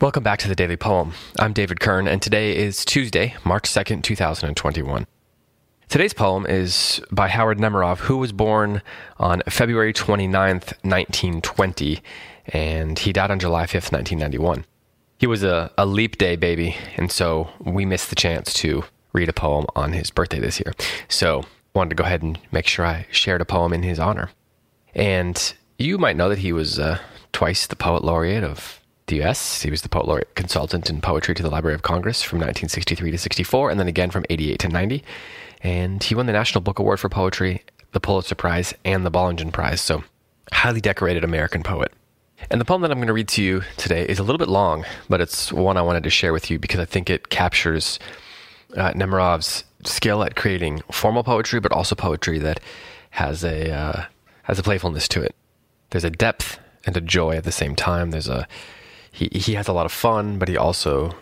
Welcome back to the Daily Poem. I'm David Kern, and today is Tuesday, March 2nd, 2021. Today's poem is by Howard Nemerov, who was born on February 29th, 1920, and he died on July 5th, 1991. He was a, a leap day baby, and so we missed the chance to read a poem on his birthday this year. So wanted to go ahead and make sure I shared a poem in his honor. And you might know that he was uh, twice the poet laureate of the US. He was the poet laureate consultant in poetry to the Library of Congress from 1963 to 64, and then again from 88 to 90. And he won the National Book Award for Poetry, the Pulitzer Prize, and the Bollingen Prize. So, highly decorated American poet. And the poem that I'm going to read to you today is a little bit long, but it's one I wanted to share with you because I think it captures uh, Nemerov's skill at creating formal poetry, but also poetry that has a uh, has a playfulness to it. There's a depth and a joy at the same time. There's a he he has a lot of fun, but he also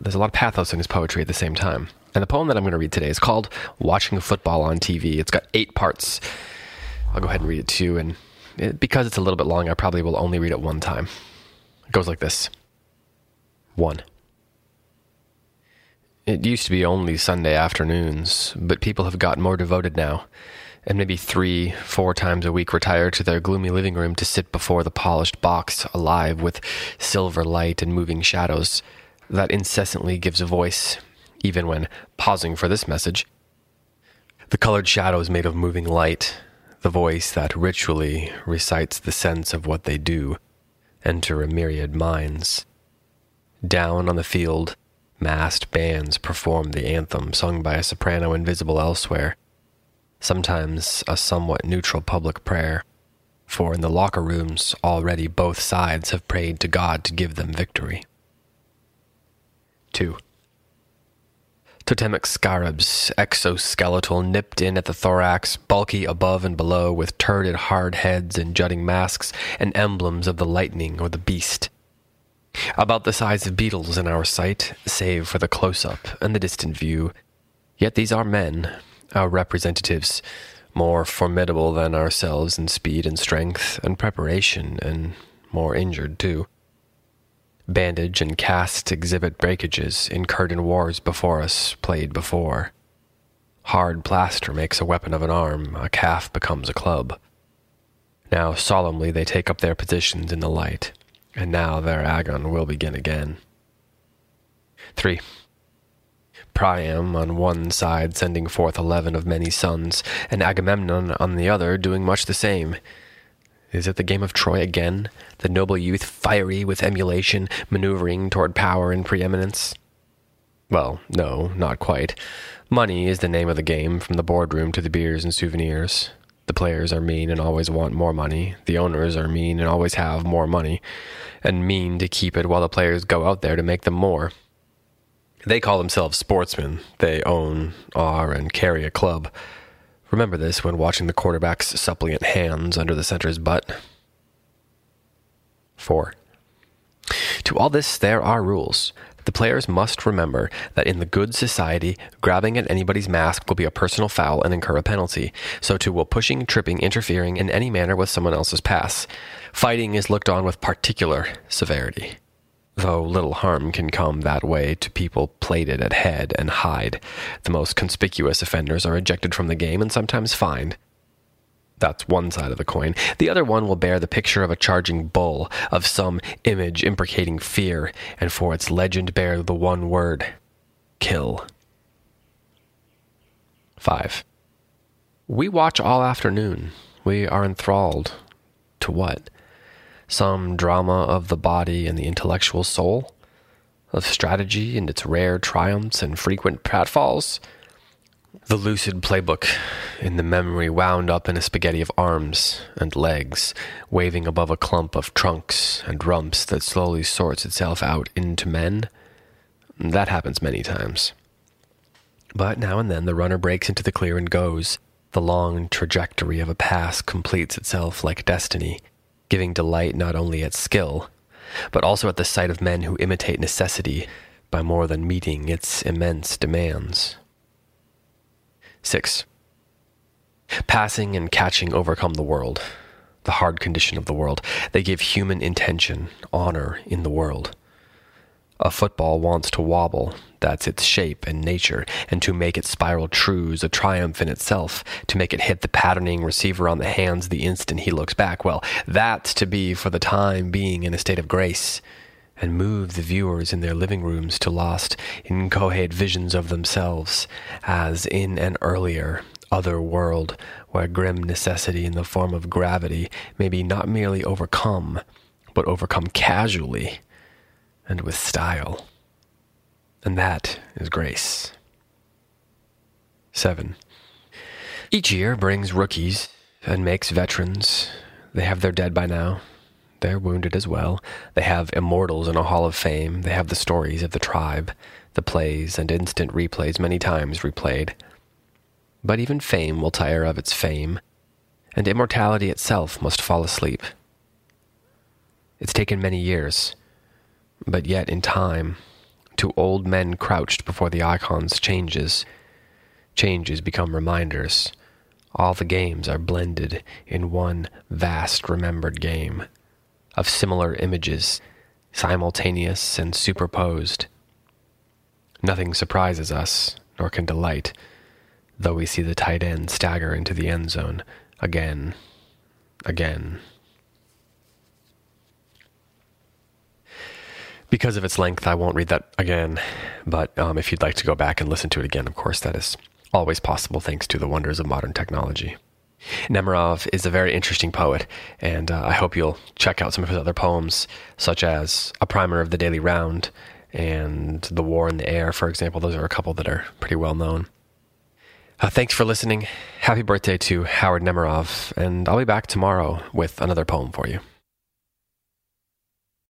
there's a lot of pathos in his poetry at the same time. And the poem that I'm going to read today is called "Watching Football on TV." It's got eight parts. I'll go ahead and read it to you, and it, because it's a little bit long, I probably will only read it one time. It goes like this: one. It used to be only Sunday afternoons, but people have gotten more devoted now and maybe three, four times a week retire to their gloomy living room to sit before the polished box alive with silver light and moving shadows that incessantly gives a voice, even when pausing for this message. The colored shadows made of moving light, the voice that ritually recites the sense of what they do, enter a myriad minds. Down on the field, massed bands perform the anthem sung by a soprano invisible elsewhere sometimes a somewhat neutral public prayer, for in the locker rooms already both sides have prayed to God to give them victory. 2. Totemic scarabs, exoskeletal, nipped in at the thorax, bulky above and below, with turreted hard heads and jutting masks, and emblems of the lightning or the beast. About the size of beetles in our sight, save for the close up and the distant view. Yet these are men, our representatives, more formidable than ourselves in speed and strength and preparation, and more injured too. Bandage and cast exhibit breakages incurred in wars before us, played before. Hard plaster makes a weapon of an arm, a calf becomes a club. Now solemnly they take up their positions in the light, and now their agon will begin again. 3. Priam on one side sending forth eleven of many sons, and Agamemnon on the other doing much the same. Is it the game of Troy again? The noble youth fiery with emulation, maneuvering toward power and preeminence? Well, no, not quite. Money is the name of the game, from the boardroom to the beers and souvenirs. The players are mean and always want more money. The owners are mean and always have more money, and mean to keep it while the players go out there to make them more. They call themselves sportsmen. They own, are, and carry a club. Remember this when watching the quarterback's suppliant hands under the center's butt. 4. To all this, there are rules. The players must remember that in the good society, grabbing at anybody's mask will be a personal foul and incur a penalty. So too will pushing, tripping, interfering in any manner with someone else's pass. Fighting is looked on with particular severity though little harm can come that way to people plated at head and hide. The most conspicuous offenders are ejected from the game and sometimes fined. That's one side of the coin. The other one will bear the picture of a charging bull, of some image imprecating fear, and for its legend bear the one word kill. 5. We watch all afternoon. We are enthralled. To what? Some drama of the body and the intellectual soul, of strategy and its rare triumphs and frequent pratfalls, the lucid playbook in the memory wound up in a spaghetti of arms and legs, waving above a clump of trunks and rumps that slowly sorts itself out into men. That happens many times. But now and then the runner breaks into the clear and goes. The long trajectory of a pass completes itself like destiny, giving delight not only at skill, but also at the sight of men who imitate necessity by more than meeting its immense demands. 6. Passing and catching overcome the world, the hard condition of the world. They give human intention, honor in the world. A football wants to wobble, that's its shape and nature, and to make its spiral trues a triumph in itself, to make it hit the patterning receiver on the hands the instant he looks back, well, that's to be for the time being in a state of grace, and move the viewers in their living rooms to lost, inchoate visions of themselves, as in an earlier, other world, where grim necessity in the form of gravity may be not merely overcome, but overcome casually and with style. And that is grace. 7. Each year brings rookies and makes veterans. They have their dead by now. They're wounded as well. They have immortals in a hall of fame. They have the stories of the tribe, the plays and instant replays many times replayed. But even fame will tire of its fame, and immortality itself must fall asleep. It's taken many years, but yet in time, to old men crouched before the icons changes. Changes become reminders. All the games are blended in one vast remembered game of similar images, simultaneous and superposed. Nothing surprises us, nor can delight, though we see the tight end stagger into the end zone again, again. Because of its length, I won't read that again, but um, if you'd like to go back and listen to it again, of course, that is always possible thanks to the wonders of modern technology. Nemerov is a very interesting poet, and uh, I hope you'll check out some of his other poems, such as A Primer of the Daily Round and The War in the Air, for example. Those are a couple that are pretty well known. Uh, thanks for listening. Happy birthday to Howard Nemerov, and I'll be back tomorrow with another poem for you.